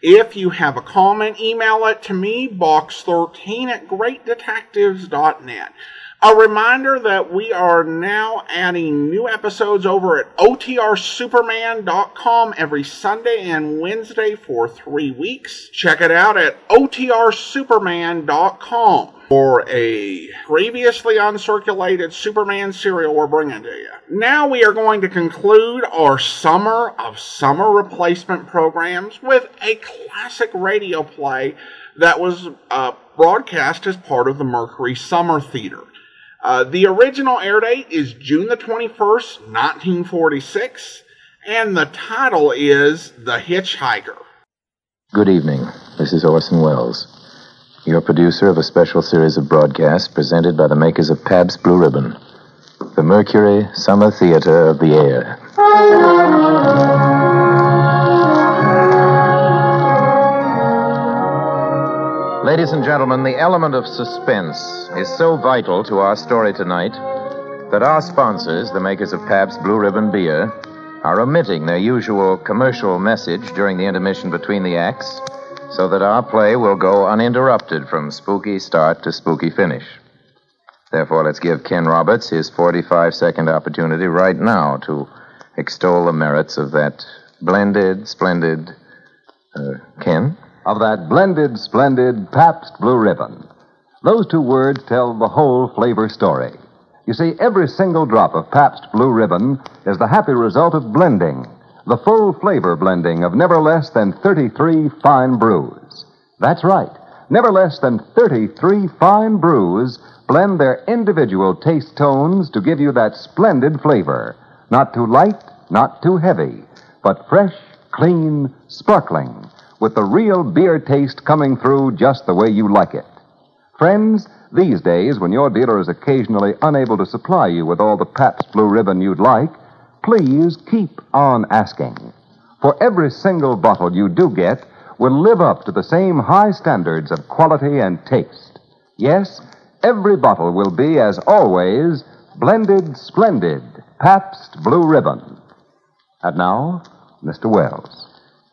If you have a comment, email it to me, box13 at greatdetectives.net. A reminder that we are now adding new episodes over at OTRSuperman.com every Sunday and Wednesday for three weeks. Check it out at OTRSuperman.com for a previously uncirculated Superman serial we're bringing to you. Now we are going to conclude our summer of summer replacement programs with a classic radio play that was uh, broadcast as part of the Mercury Summer Theater. Uh, the original air date is June the 21st, 1946, and the title is The Hitchhiker. Good evening. This is Orson Welles, your producer of a special series of broadcasts presented by the makers of Pabst Blue Ribbon, the Mercury Summer Theater of the Air. Ladies and gentlemen, the element of suspense is so vital to our story tonight that our sponsors, the makers of Pabst Blue Ribbon Beer, are omitting their usual commercial message during the intermission between the acts so that our play will go uninterrupted from spooky start to spooky finish. Therefore, let's give Ken Roberts his 45 second opportunity right now to extol the merits of that blended, splendid. Uh, Ken? of that blended, splendid Pabst Blue Ribbon. Those two words tell the whole flavor story. You see, every single drop of Pabst Blue Ribbon is the happy result of blending, the full flavor blending of never less than 33 fine brews. That's right. Never less than 33 fine brews blend their individual taste tones to give you that splendid flavor. Not too light, not too heavy, but fresh, clean, sparkling with the real beer taste coming through just the way you like it. Friends, these days, when your dealer is occasionally unable to supply you with all the Pabst Blue Ribbon you'd like, please keep on asking. For every single bottle you do get will live up to the same high standards of quality and taste. Yes, every bottle will be, as always, blended splendid Pabst Blue Ribbon. And now, Mr. Welles.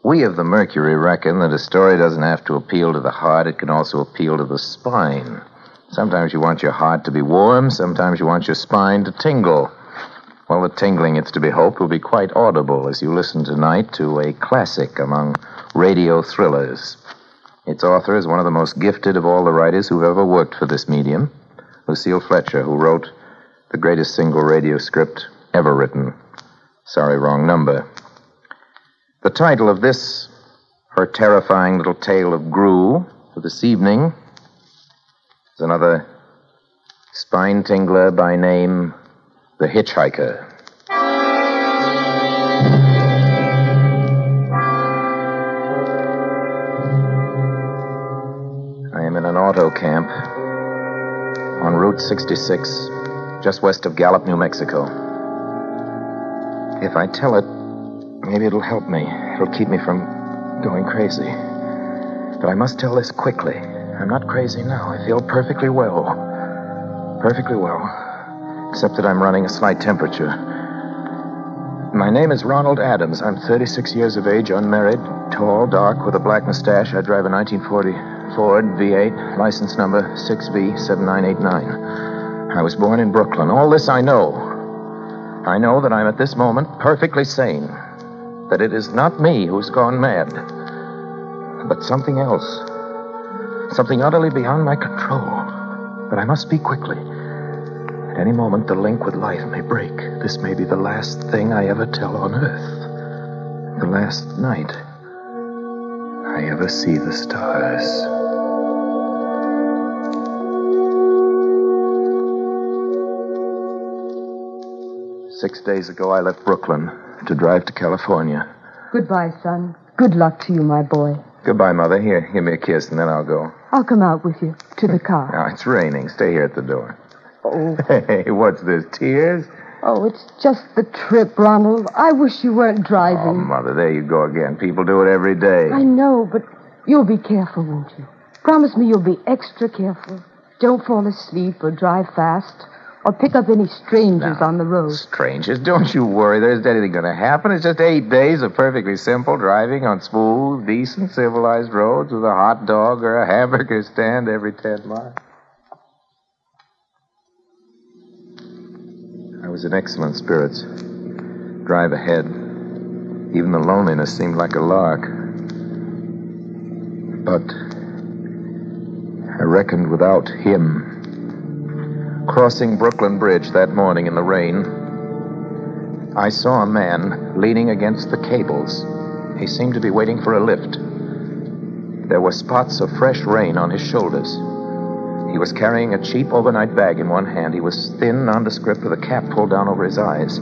We of the Mercury reckon that a story doesn't have to appeal to the heart, it can also appeal to the spine. Sometimes you want your heart to be warm, sometimes you want your spine to tingle. Well, the tingling, it's to be hoped, will be quite audible as you listen tonight to a classic among radio thrillers. Its author is one of the most gifted of all the writers who've ever worked for this medium, Lucille Fletcher, who wrote the greatest single radio script ever written. Sorry, wrong number. The title of this, her terrifying little tale of Gru for this evening, is another spine tingler by name The Hitchhiker. I am in an auto camp on Route 66, just west of Gallup, New Mexico. If I tell it, Maybe it'll help me. It'll keep me from going crazy. But I must tell this quickly. I'm not crazy now. I feel perfectly well. Perfectly well. Except that I'm running a slight temperature. My name is Ronald Adams. I'm 36 years of age, unmarried, tall, dark, with a black mustache. I drive a 1940 Ford V8, license number 6V7989. I was born in Brooklyn. All this I know. I know that I'm at this moment perfectly sane that it is not me who's gone mad, but something else. Something utterly beyond my control. But I must speak quickly. At any moment, the link with life may break. This may be the last thing I ever tell on Earth. The last night I ever see the stars. Six days ago, I left Brooklyn to drive to California. Goodbye, son. Good luck to you, my boy. Goodbye, Mother. Here, give me a kiss, and then I'll go. I'll come out with you to the car. Now, it's raining. Stay here at the door. Oh, Hey, what's this? Tears? oh, it's just the trip, Ronald. I wish you weren't driving. Oh. Mother, there you go again. People do it every day. I know, but you'll be careful, won't you? Promise me you'll be extra careful. Don't fall asleep or drive fast or pick up any strangers Now, on the road. Strangers, don't you worry. There isn't anything going to happen. It's just eight days of perfectly simple driving on smooth, decent, civilized roads with a hot dog or a hamburger stand every ten miles. Was in excellent spirits. Drive ahead. Even the loneliness seemed like a lark. But I reckoned without him. Crossing Brooklyn Bridge that morning in the rain, I saw a man leaning against the cables. He seemed to be waiting for a lift. There were spots of fresh rain on his shoulders. He was carrying a cheap overnight bag in one hand. He was thin, nondescript, with a cap pulled down over his eyes.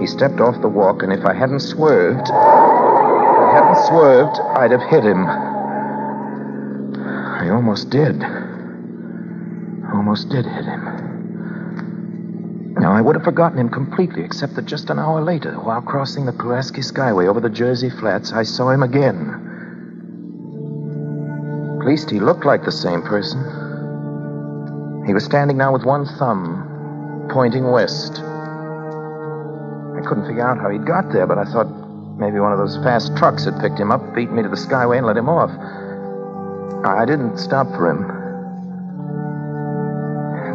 He stepped off the walk, and if I hadn't swerved, if I hadn't swerved, I'd have hit him. I almost did. Almost did hit him. Now, I would have forgotten him completely, except that just an hour later, while crossing the Pulaski Skyway over the Jersey Flats, I saw him again. At least he looked like the same person. He was standing now with one thumb pointing west. I couldn't figure out how he'd got there, but I thought maybe one of those fast trucks had picked him up, beat me to the Skyway, and let him off. I didn't stop for him.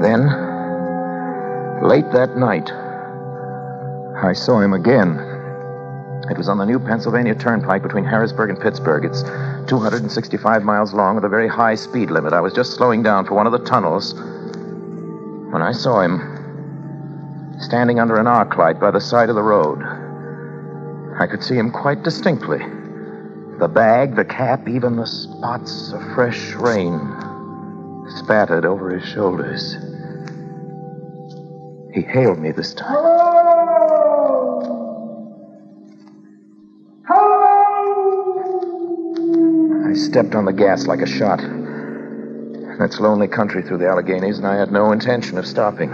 Then, late that night, I saw him again. It was on the new Pennsylvania Turnpike between Harrisburg and Pittsburgh. It's 265 miles long with a very high speed limit. I was just slowing down for one of the tunnels when I saw him standing under an arc light by the side of the road. I could see him quite distinctly. The bag, the cap, even the spots of fresh rain spattered over his shoulders. He hailed me this time. I stepped on the gas like a shot. That's lonely country through the Alleghenies, and I had no intention of stopping.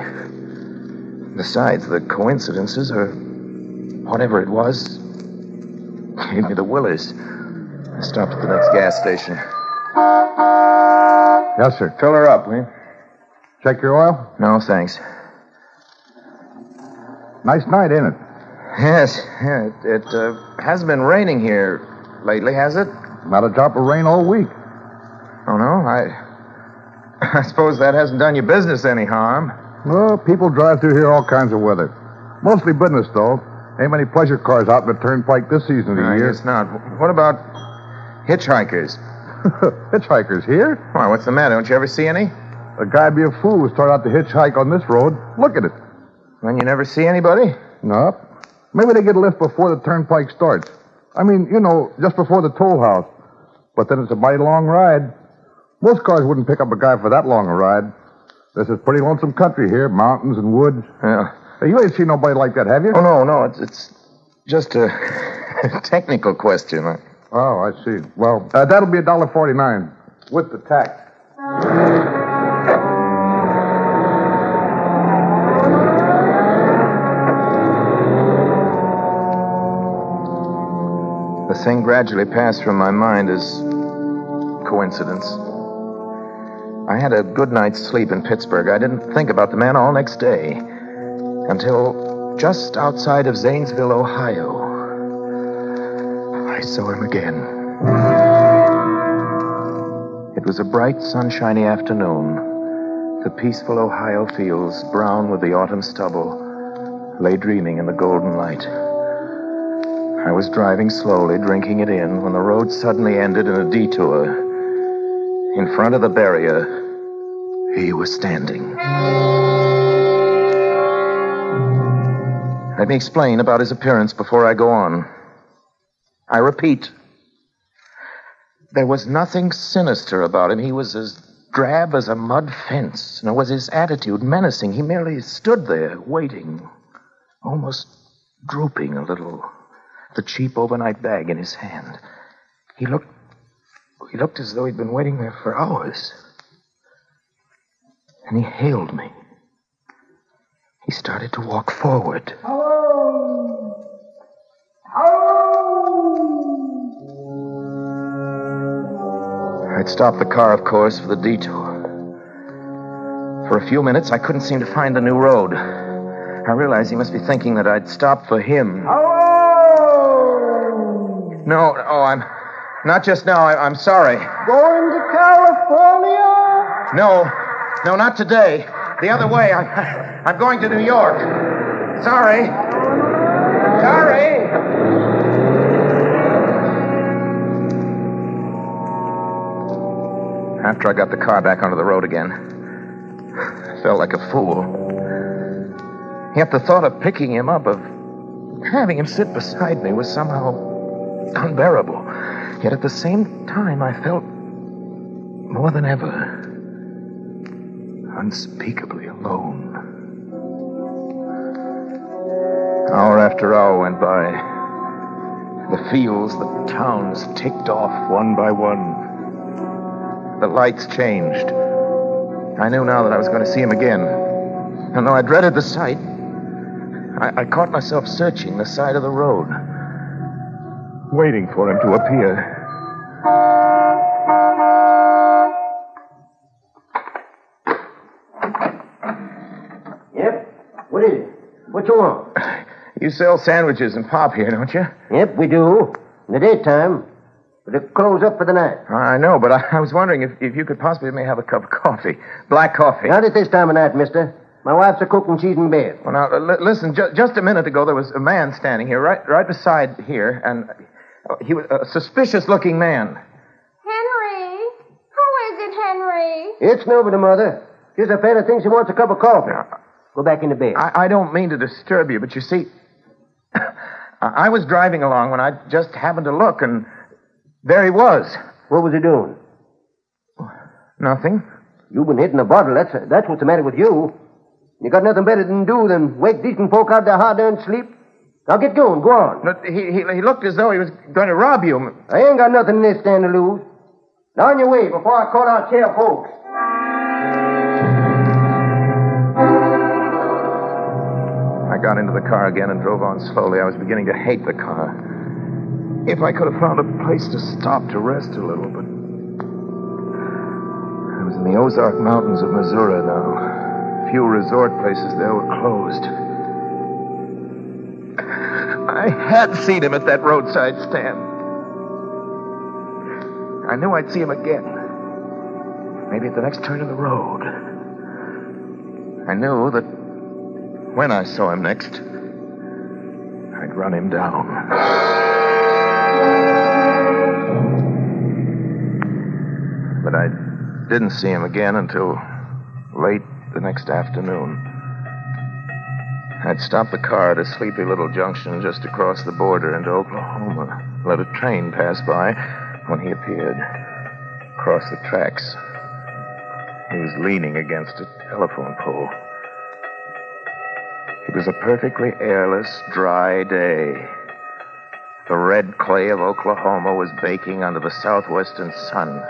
Besides, the coincidences, or whatever it was, gave me the willies. I stopped at the next gas station. Yes, sir. Fill her up, will you? Check your oil? No, thanks. Nice night, ain't it? Yes, yeah, it, it uh, hasn't been raining here lately, has it? Not a drop of rain all week. Oh, no? I. I suppose that hasn't done your business any harm. Well, people drive through here all kinds of weather. Mostly business, though. Ain't many pleasure cars out in the turnpike this season of the I year. guess not. What about hitchhikers? Hitchhikers here? Why, what's the matter? Don't you ever see any? A guy'd be a fool to start out to hitchhike on this road. Look at it. Then you never see anybody? No. Maybe they get a lift before the turnpike starts. I mean, you know, just before the toll house. But then it's a mighty long ride. Most cars wouldn't pick up a guy for that long a ride. This is pretty lonesome country here, mountains and woods. Yeah. You ain't seen nobody like that, have you? Oh, no, no. It's, it's just a technical question. Oh, I see. Well, uh, that'll be a dollar forty-nine with the tax. The thing gradually passed from my mind as coincidence. I had a good night's sleep in Pittsburgh. I didn't think about the man all next day until just outside of Zanesville, Ohio. I saw him again. It was a bright, sunshiny afternoon. The peaceful Ohio fields, brown with the autumn stubble, lay dreaming in the golden light. I was driving slowly, drinking it in, when the road suddenly ended in a detour. In front of the barrier, he was standing. Let me explain about his appearance before I go on. I repeat, there was nothing sinister about him. He was as drab as a mud fence, nor was his attitude menacing. He merely stood there, waiting, almost drooping a little, the cheap overnight bag in his hand. He looked He looked as though he'd been waiting there for hours. And he hailed me. He started to walk forward. Hello! Hello! I'd stopped the car, of course, for the detour. For a few minutes, I couldn't seem to find the new road. I realized he must be thinking that I'd stopped for him. Hello! No, oh, I'm not just now. I, I'm sorry. Going to California? No, no, not today. The other way. I, I'm going to New York. Sorry. Sorry. After I got the car back onto the road again, I felt like a fool. Yet the thought of picking him up, of having him sit beside me, was somehow unbearable. Yet at the same time, I felt more than ever unspeakably alone. Hour after hour went by. The fields, the towns ticked off one by one. The lights changed. I knew now that I was going to see him again. And though I dreaded the sight, I, I caught myself searching the side of the road, waiting for him to appear. Yep. What is it? What you want? You sell sandwiches and pop here, don't you? Yep, we do. In the daytime. But it close up for the night. I know, but I, I was wondering if, if you could possibly may have a cup of coffee. Black coffee. Not at this time of night, mister. My wife's a cooking. She's in bed. Well, now, li- listen, ju- just a minute ago, there was a man standing here, right, right beside here, and Oh, he was a suspicious looking man. Henry? Who is it, Henry? It's nobody, Mother. Just a fella thinks he wants a cup of coffee. Go back into bed. I, I don't mean to disturb you, but you see, I I was driving along when I just happened to look, and there he was. What was he doing? Nothing. You've been hitting the bottle. That's, that's what's the matter with you. You got nothing better than do than wake decent folk out of their hard-earned sleep. Now get going. Go on. He, he, he looked as though he was going to rob you. I ain't got nothing in this stand to lose. Now on your way before I call out Sheriff Folks. I got into the car again and drove on slowly. I was beginning to hate the car. If I could have found a place to stop to rest a little, but. I was in the Ozark Mountains of Missouri now. Few resort places there were closed. I had seen him at that roadside stand. I knew I'd see him again. Maybe at the next turn of the road. I knew that when I saw him next, I'd run him down. But I didn't see him again until late the next afternoon. I'd stopped the car at a sleepy little junction just across the border into Oklahoma, let a train pass by when he appeared across the tracks. He was leaning against a telephone pole. It was a perfectly airless, dry day. The red clay of Oklahoma was baking under the southwestern sun.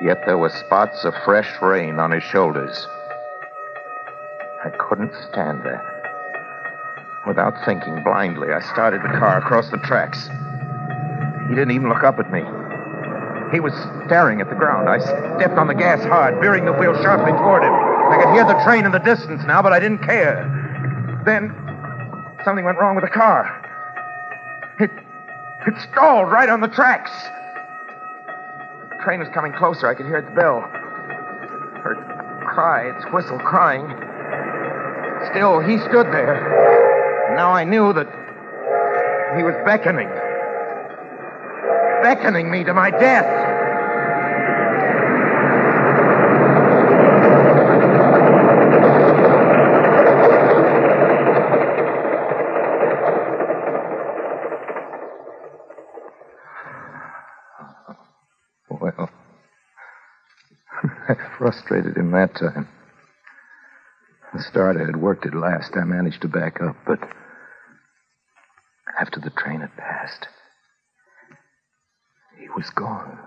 Yet there were spots of fresh rain on his shoulders. Couldn't stand that. Without thinking blindly, I started the car across the tracks. He didn't even look up at me. He was staring at the ground. I stepped on the gas hard, veering the wheel sharply toward him. I could hear the train in the distance now, but I didn't care. Then something went wrong with the car. It it stalled right on the tracks. The train was coming closer. I could hear its bell. It cry, its whistle crying. Still, he stood there. Now I knew that he was beckoning. Beckoning me to my death. Well, I frustrated him that time. Starter had worked at last. I managed to back up, but after the train had passed, he was gone.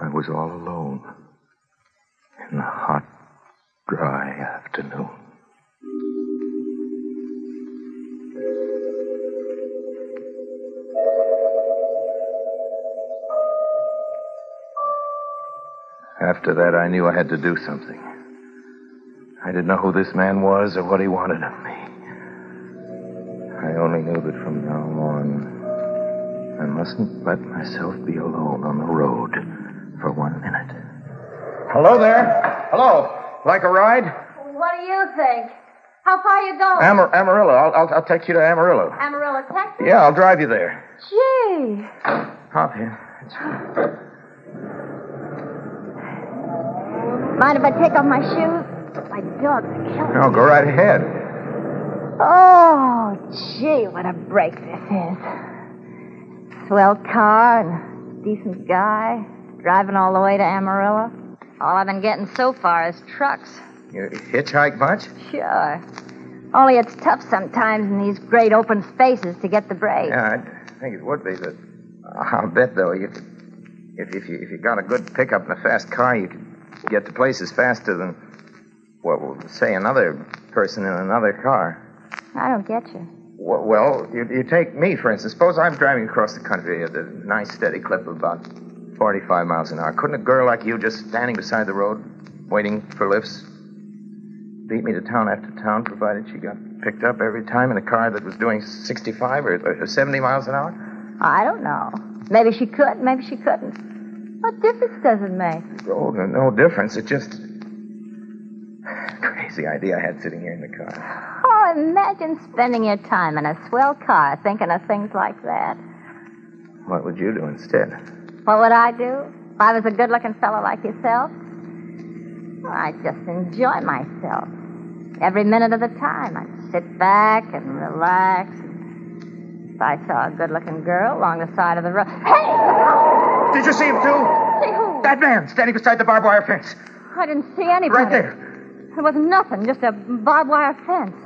I was all alone in the hot, dry afternoon. After that, I knew I had to do something. I didn't know who this man was or what he wanted of me. I only knew that from now on, I mustn't let myself be alone on the road for one minute. Hello there. Hello. Like a ride? What do you think? How far you going? Amar- Amarillo. I'll, I'll, I'll take you to Amarillo. Amarillo, Texas? Yeah, I'll drive you there. Gee. Hop in. Mind if I take off my shoes? My dog's killing No, go right ahead. Oh, gee, what a break this is. Swell car and decent guy, driving all the way to Amarillo. All I've been getting so far is trucks. You hitchhike much? Sure. Only it's tough sometimes in these great open spaces to get the break. Yeah, I think it would be, but I'll bet, though, you, if, if, you, if you got a good pickup and a fast car, you could get to places faster than, well, say, another person in another car. I don't get you. Well, well you, you take me, for instance. Suppose I'm driving across the country at a nice, steady clip of about 45 miles an hour. Couldn't a girl like you just standing beside the road, waiting for lifts, beat me to town after town, provided she got picked up every time in a car that was doing 65 or, or 70 miles an hour? I don't know. Maybe she could, maybe she couldn't. What difference does it make? Oh, no, no difference. It just. Crazy idea I had sitting here in the car. Oh, imagine spending your time in a swell car thinking of things like that. What would you do instead? What would I do if I was a good looking fellow like yourself? Well, I'd just enjoy myself. Every minute of the time. I'd sit back and relax. If I saw a good looking girl along the side of the road. Hey! Did you see him, too? See who? That man standing beside the barbed wire fence. I didn't see anybody. Right there. There was nothing, just a barbed wire fence.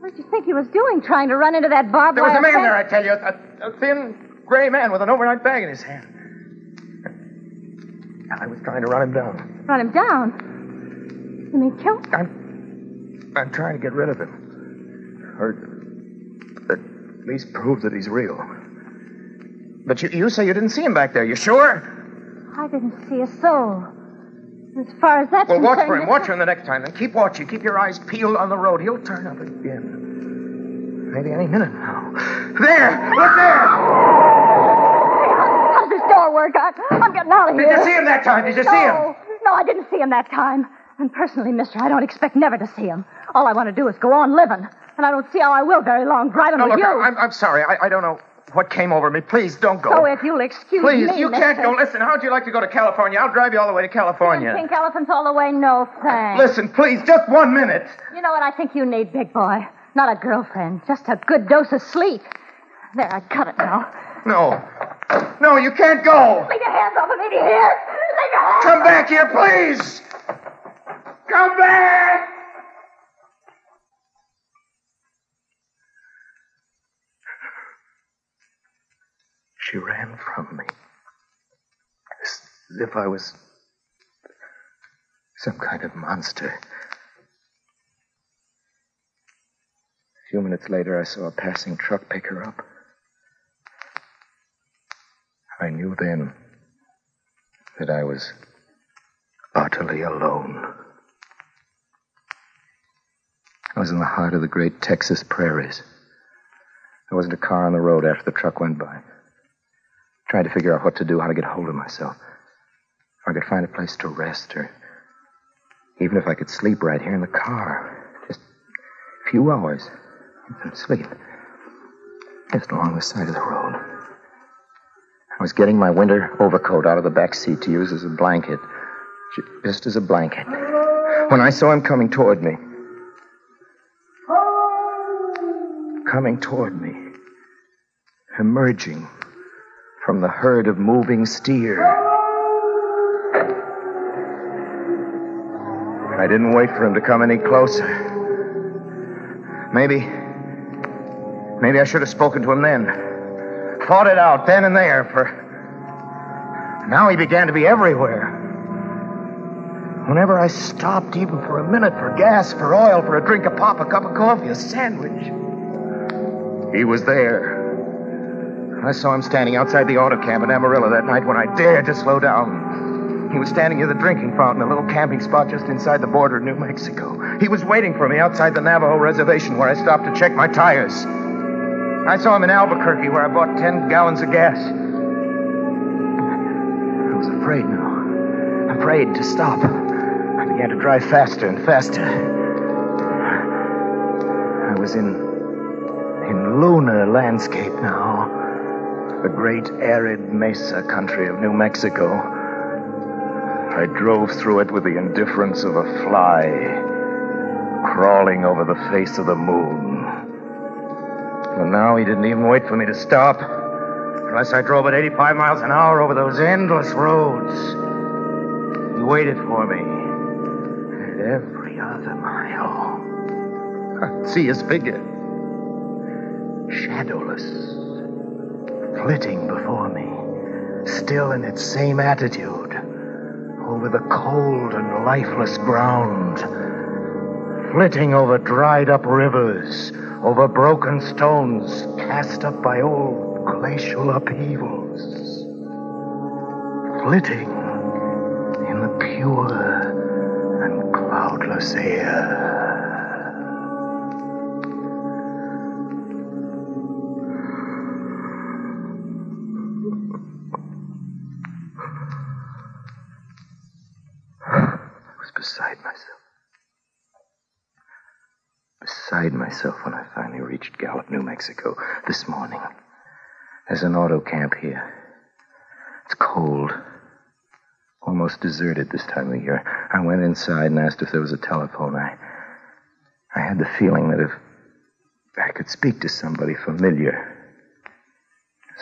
What did you think he was doing, trying to run into that barbed wire? There was a man fence? there, I tell you. A, a thin, gray man with an overnight bag in his hand. I was trying to run him down. Run him down. You mean kill him? I'm, I'm trying to get rid of him. Or at least prove that he's real. But you, you say you didn't see him back there. You sure? I didn't see a soul. As far as that's Well, watch for him. Watch for him the next time. Then keep watching. Keep your eyes peeled on the road. He'll turn up again. Maybe any minute now. There! Look there! How's this door work? I, I'm getting out of here. Did you see him that time? Did you no, see him? No, I didn't see him that time. And personally, mister, I don't expect never to see him. All I want to do is go on living. And I don't see how I will very long driving No, with look, you. I'm, I'm sorry. I, I don't know what came over me. Please don't go. Oh, if you'll excuse Please, me, Please, you can't go. Listen, how'd you like to go to California? I'll drive you all the way to California. Pink elephants all the way? No, thanks. Listen, please, just one minute. You know what I think you need, big boy? Not a girlfriend, just a good dose of sleep. There, I cut it now. No. No, you can't go. Leave your hands off of me, hear? Leave your hands Come back here, please. Come back. She ran from me. As if I was some kind of monster. A few minutes later, I saw a passing truck pick her up. I knew then that I was utterly alone. I was in the heart of the great Texas prairies. There wasn't a car on the road after the truck went by. Tried to figure out what to do, how to get hold of myself. If I could find a place to rest, or even if I could sleep right here in the car. Just a few hours. And sleep. Just along the side of the road. I was getting my winter overcoat out of the back seat to use as a blanket. Just as a blanket. When I saw him coming toward me. Coming toward me. Emerging from the herd of moving steer. I didn't wait for him to come any closer. Maybe. Maybe I should have spoken to him then. fought it out then and there for. Now he began to be everywhere. Whenever I stopped, even for a minute, for gas, for oil, for a drink, a pop, a cup of coffee, a sandwich, he was there. I saw him standing outside the auto camp in Amarillo that night when I dared to slow down. He was standing near the drinking fountain, a little camping spot just inside the border of New Mexico. He was waiting for me outside the Navajo reservation where I stopped to check my tires. I saw him in Albuquerque where I bought 10 gallons of gas. I was afraid now. Afraid to stop. I began to drive faster and faster. I was in in lunar landscape now. The great arid mesa country of New Mexico. I drove through it with the indifference of a fly crawling over the face of the moon. And now he didn't even wait for me to stop. Unless I drove at 85 miles an hour over those endless roads. He waited for me. At every other mile. I'd see his figure. Shadowless. Flitting before me. Still in its same attitude. Over the cold and lifeless ground. Flitting over dried up rivers. Over broken stones cast up by old glacial upheavals. Flitting in the pure and cloudless air. Mexico this morning. There's an auto camp here. It's cold. Almost deserted this time of year. I went inside and asked if there was a telephone. I I had the feeling that if I could speak to somebody familiar,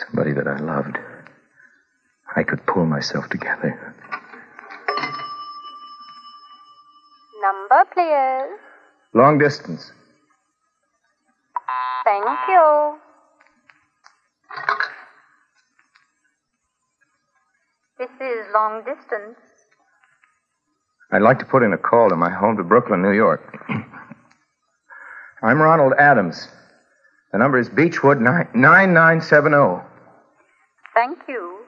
somebody that I loved, I could pull myself together. Number, please. Long distance. Thank you. This is long distance. I'd like to put in a call to my home to Brooklyn, New York. I'm Ronald Adams. The number is Beechwood 9970. Thank you.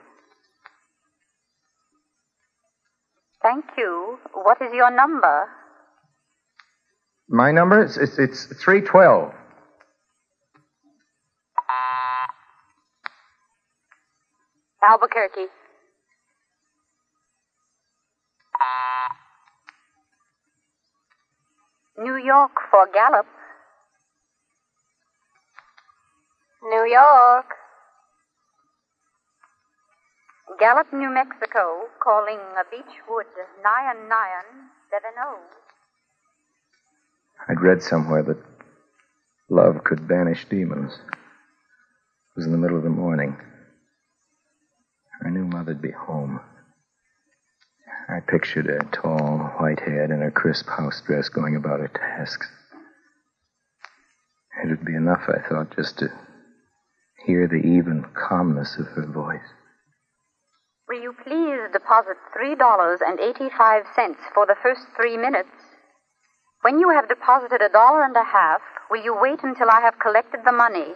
Thank you. What is your number? My number is it's, it's 312. Albuquerque. New York for Gallup. New York. Gallup, New Mexico, calling a Beechwood 9970. I'd read somewhere that love could banish demons. It was in the middle of the morning. I knew Mother'd be home. I pictured her tall, white haired, in her crisp house dress going about her tasks. It would be enough, I thought, just to hear the even calmness of her voice. Will you please deposit $3.85 for the first three minutes? When you have deposited a dollar and a half, will you wait until I have collected the money?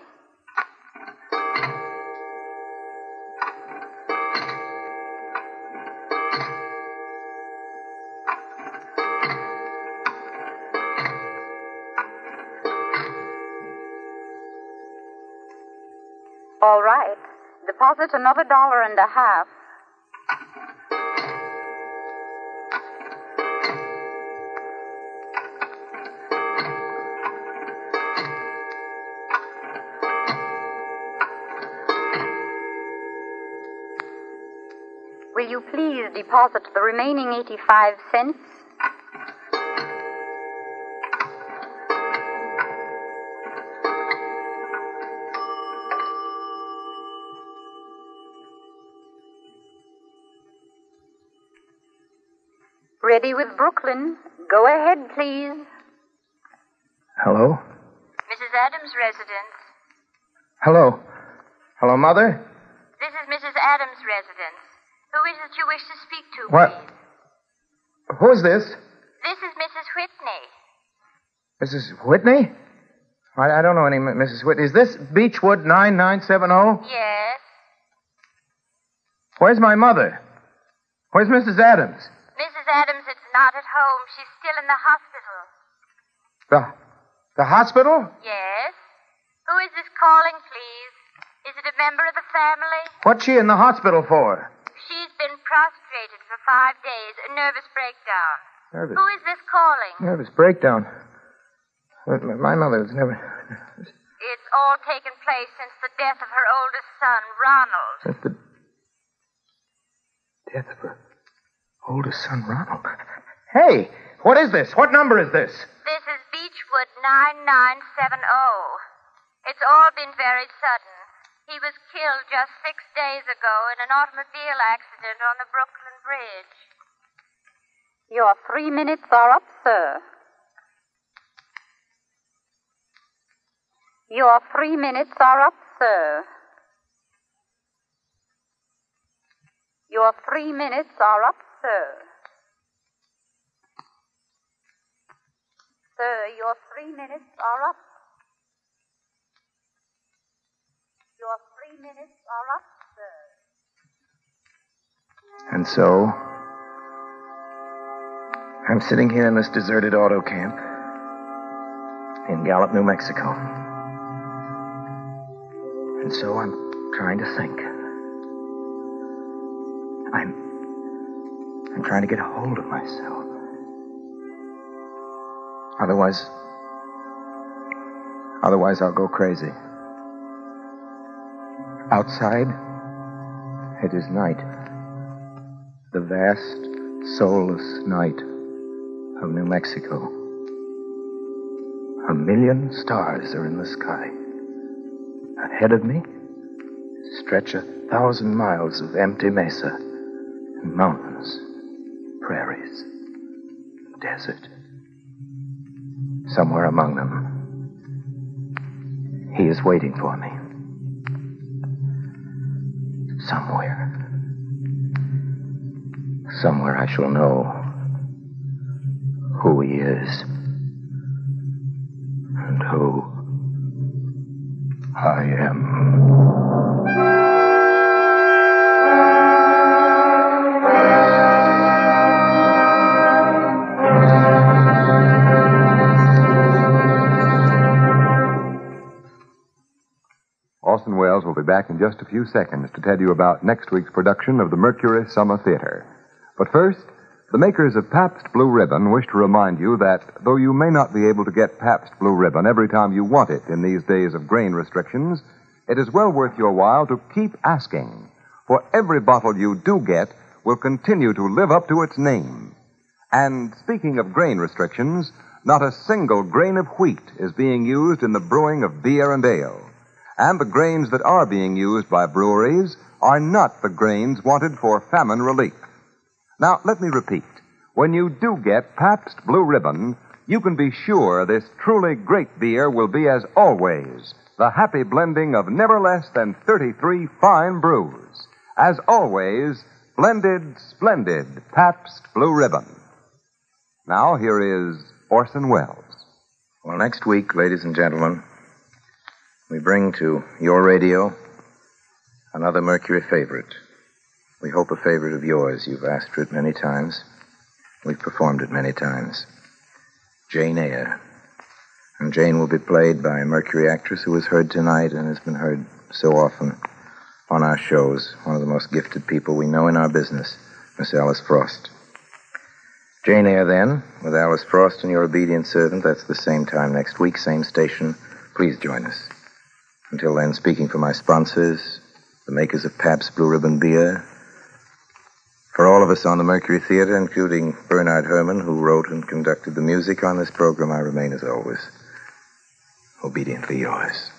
Deposit another dollar and a half. Will you please deposit the remaining 85 cents? Ready with Brooklyn. Go ahead, please. Hello? Mrs. Adams' residence. Hello. Hello, Mother? This is Mrs. Adams' residence. Who is it you wish to speak to, What? please? Who's this? This is Mrs. Whitney. Mrs. Whitney? I, I don't know any Mrs. Whitney. Is this Beechwood 9970? Yes. Where's my mother? Where's Mrs. Adams? Mrs. Adams is not at home. She's still in the hospital. The, the hospital? Yes. Who is this calling, please? Is it a member of the family? What's she in the hospital for? She's been prostrated for five days, a nervous breakdown. Nervous. Who is this calling? Nervous breakdown. My mother was never. It's all taken place since the death of her oldest son, Ronald. Since the death of her oldest son, Ronald. Hey, what is this? What number is this? This is Beechwood 9970. It's all been very sudden. He was killed just six days ago in an automobile accident on the Brooklyn Bridge. Your three minutes are up, sir. Your three minutes are up, sir. Your three minutes are up, sir. Sir, your three minutes are up. Your three minutes are up, sir. And so, I'm sitting here in this deserted auto camp in Gallup, New Mexico. And so I'm trying to think. I'm. I'm trying to get a hold of myself. Otherwise. Otherwise, I'll go crazy. Outside, it is night. The vast, soulless night of New Mexico. A million stars are in the sky. Ahead of me stretch a thousand miles of empty mesa and mountains, desert. Somewhere among them, he is waiting for me. Somewhere. Somewhere I shall know who he is and who I am. Back in just a few seconds to tell you about next week's production of the Mercury Summer Theater. But first, the makers of Pabst Blue Ribbon wish to remind you that though you may not be able to get Pabst Blue Ribbon every time you want it in these days of grain restrictions, it is well worth your while to keep asking. For every bottle you do get will continue to live up to its name. And speaking of grain restrictions, not a single grain of wheat is being used in the brewing of beer and ale. And the grains that are being used by breweries are not the grains wanted for famine relief. Now, let me repeat. When you do get Pabst Blue Ribbon, you can be sure this truly great beer will be, as always, the happy blending of never less than 33 fine brews. As always, blended, splendid Pabst Blue Ribbon. Now, here is Orson Welles. Well, next week, ladies and gentlemen, we bring to your radio another Mercury favorite. We hope a favorite of yours. You've asked for it many times. We've performed it many times. Jane Eyre. And Jane will be played by a Mercury actress who was heard tonight and has been heard so often on our shows. One of the most gifted people we know in our business, Miss Alice Frost. Jane Eyre, then, with Alice Frost and your obedient servant. That's the same time next week, same station. Please join us. Until then, speaking for my sponsors, the makers of Pabst Blue Ribbon Beer, for all of us on the Mercury Theater, including Bernard Herrmann, who wrote and conducted the music on this program, I remain, as always, obediently yours.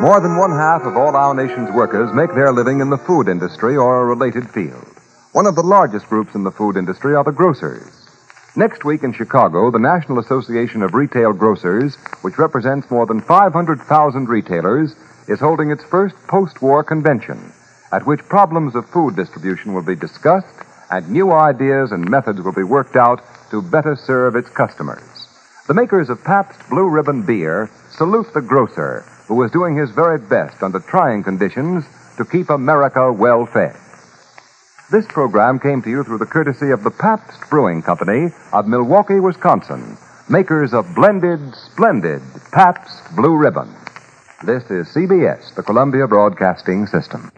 More than one half of all our nation's workers make their living in the food industry or a related field. One of the largest groups in the food industry are the grocers. Next week in Chicago, the National Association of Retail Grocers, which represents more than 500,000 retailers, is holding its first post war convention, at which problems of food distribution will be discussed and new ideas and methods will be worked out to better serve its customers. The makers of Pabst Blue Ribbon beer salute the grocer who is doing his very best under trying conditions to keep America well fed. This program came to you through the courtesy of the Pabst Brewing Company of Milwaukee, Wisconsin, makers of blended, splendid Pabst Blue Ribbon. This is CBS, the Columbia Broadcasting System.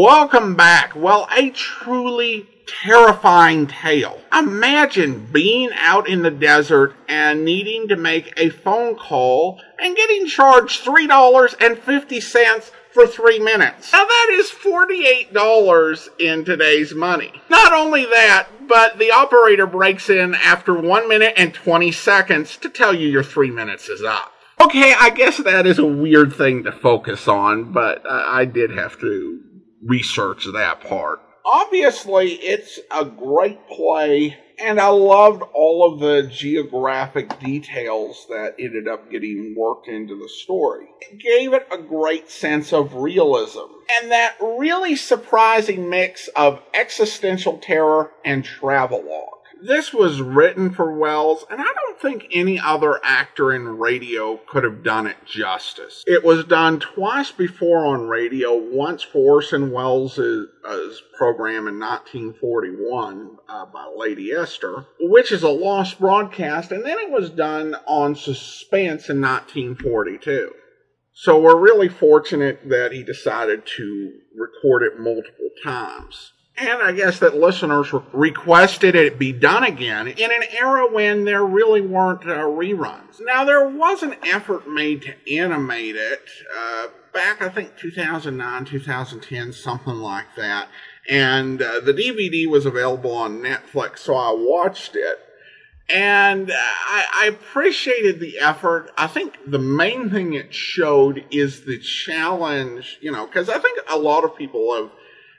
Welcome back. Well, a truly terrifying tale. Imagine being out in the desert and needing to make a phone call and getting charged $3.50 for three minutes. Now that is $48 in today's money. Not only that, but the operator breaks in after one minute and 20 seconds to tell you your three minutes is up. Okay, I guess that is a weird thing to focus on, but uh, I did have to research that part. Obviously, it's a great play, and I loved all of the geographic details that ended up getting worked into the story. It gave it a great sense of realism, and that really surprising mix of existential terror and travelogue. This was written for Welles, and I don't think any other actor in radio could have done it justice. It was done twice before on radio, once for Orson Welles' program in 1941 uh, by Lady Esther, which is a lost broadcast, and then it was done on Suspense in 1942. So we're really fortunate that he decided to record it multiple times. And I guess that listeners requested it be done again in an era when there really weren't uh, reruns. Now, there was an effort made to animate it uh, back, I think, 2009, 2010, something like that. And uh, the DVD was available on Netflix, so I watched it. And uh, I, I appreciated the effort. I think the main thing it showed is the challenge, you know, because I think a lot of people have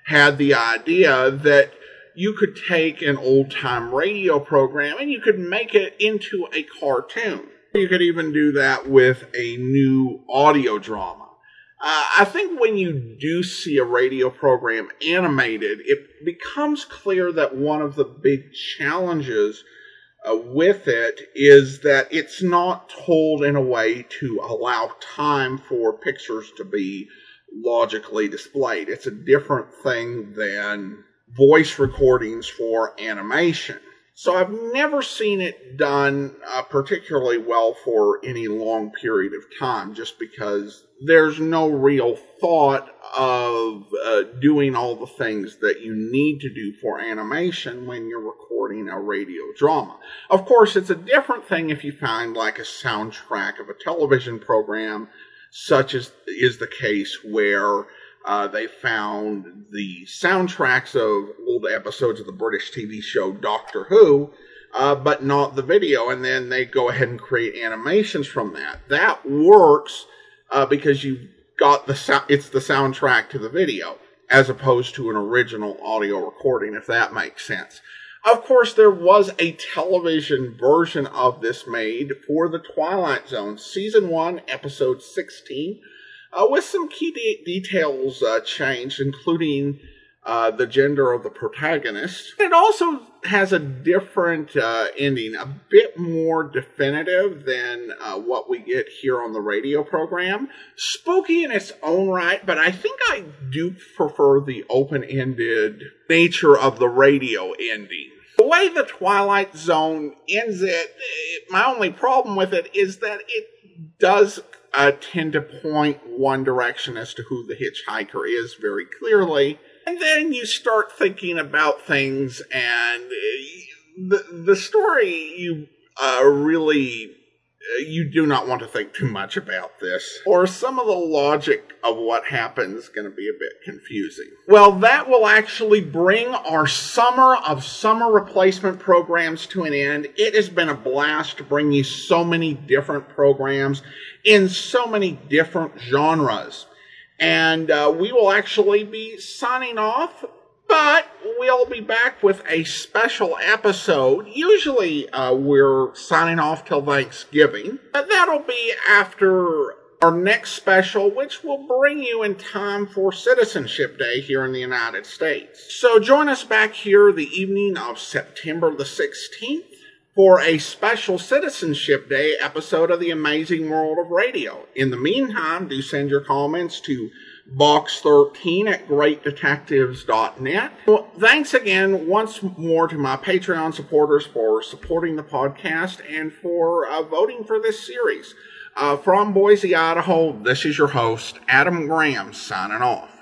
had the idea that you could take an old time radio program and you could make it into a cartoon. You could even do that with a new audio drama. Uh, I think when you do see a radio program animated, it becomes clear that one of the big challenges uh, with it is that it's not told in a way to allow time for pictures to be logically displayed. It's a different thing than voice recordings for animation. So I've never seen it done uh, particularly well for any long period of time just because there's no real thought of uh, doing all the things that you need to do for animation when you're recording a radio drama. Of course, it's a different thing if you find like a soundtrack of a television program such as is the case where uh, they found the soundtracks of old episodes of the British TV show Doctor Who, uh, but not the video, and then they go ahead and create animations from that. That works uh, because you've got the so- it's the soundtrack to the video as opposed to an original audio recording, if that makes sense. Of course, there was a television version of this made for The Twilight Zone, Season 1, Episode 16, uh, with some key de- details uh, changed, including uh, the gender of the protagonist. It also has a different uh, ending, a bit more definitive than uh, what we get here on the radio program. Spooky in its own right, but I think I do prefer the open ended nature of the radio ending. The way the Twilight Zone ends it, my only problem with it is that it does uh, tend to point one direction as to who the hitchhiker is very clearly. And then you start thinking about things, and uh, the the story you uh, really you do not want to think too much about this, or some of the logic of what happens is going to be a bit confusing. Well, that will actually bring our summer of summer replacement programs to an end. It has been a blast to bring you so many different programs in so many different genres. And uh, we will actually be signing off but we'll be back with a special episode. Usually uh, we're signing off till Thanksgiving, but that'll be after our next special, which will bring you in time for Citizenship Day here in the United States. So join us back here the evening of September the 16th for a special Citizenship Day episode of The Amazing World of Radio. In the meantime, do send your comments to box 13 at greatdetectives.net. Well, thanks again once more to my Patreon supporters for supporting the podcast and for uh, voting for this series. Uh, from Boise, Idaho, this is your host, Adam Graham, signing off.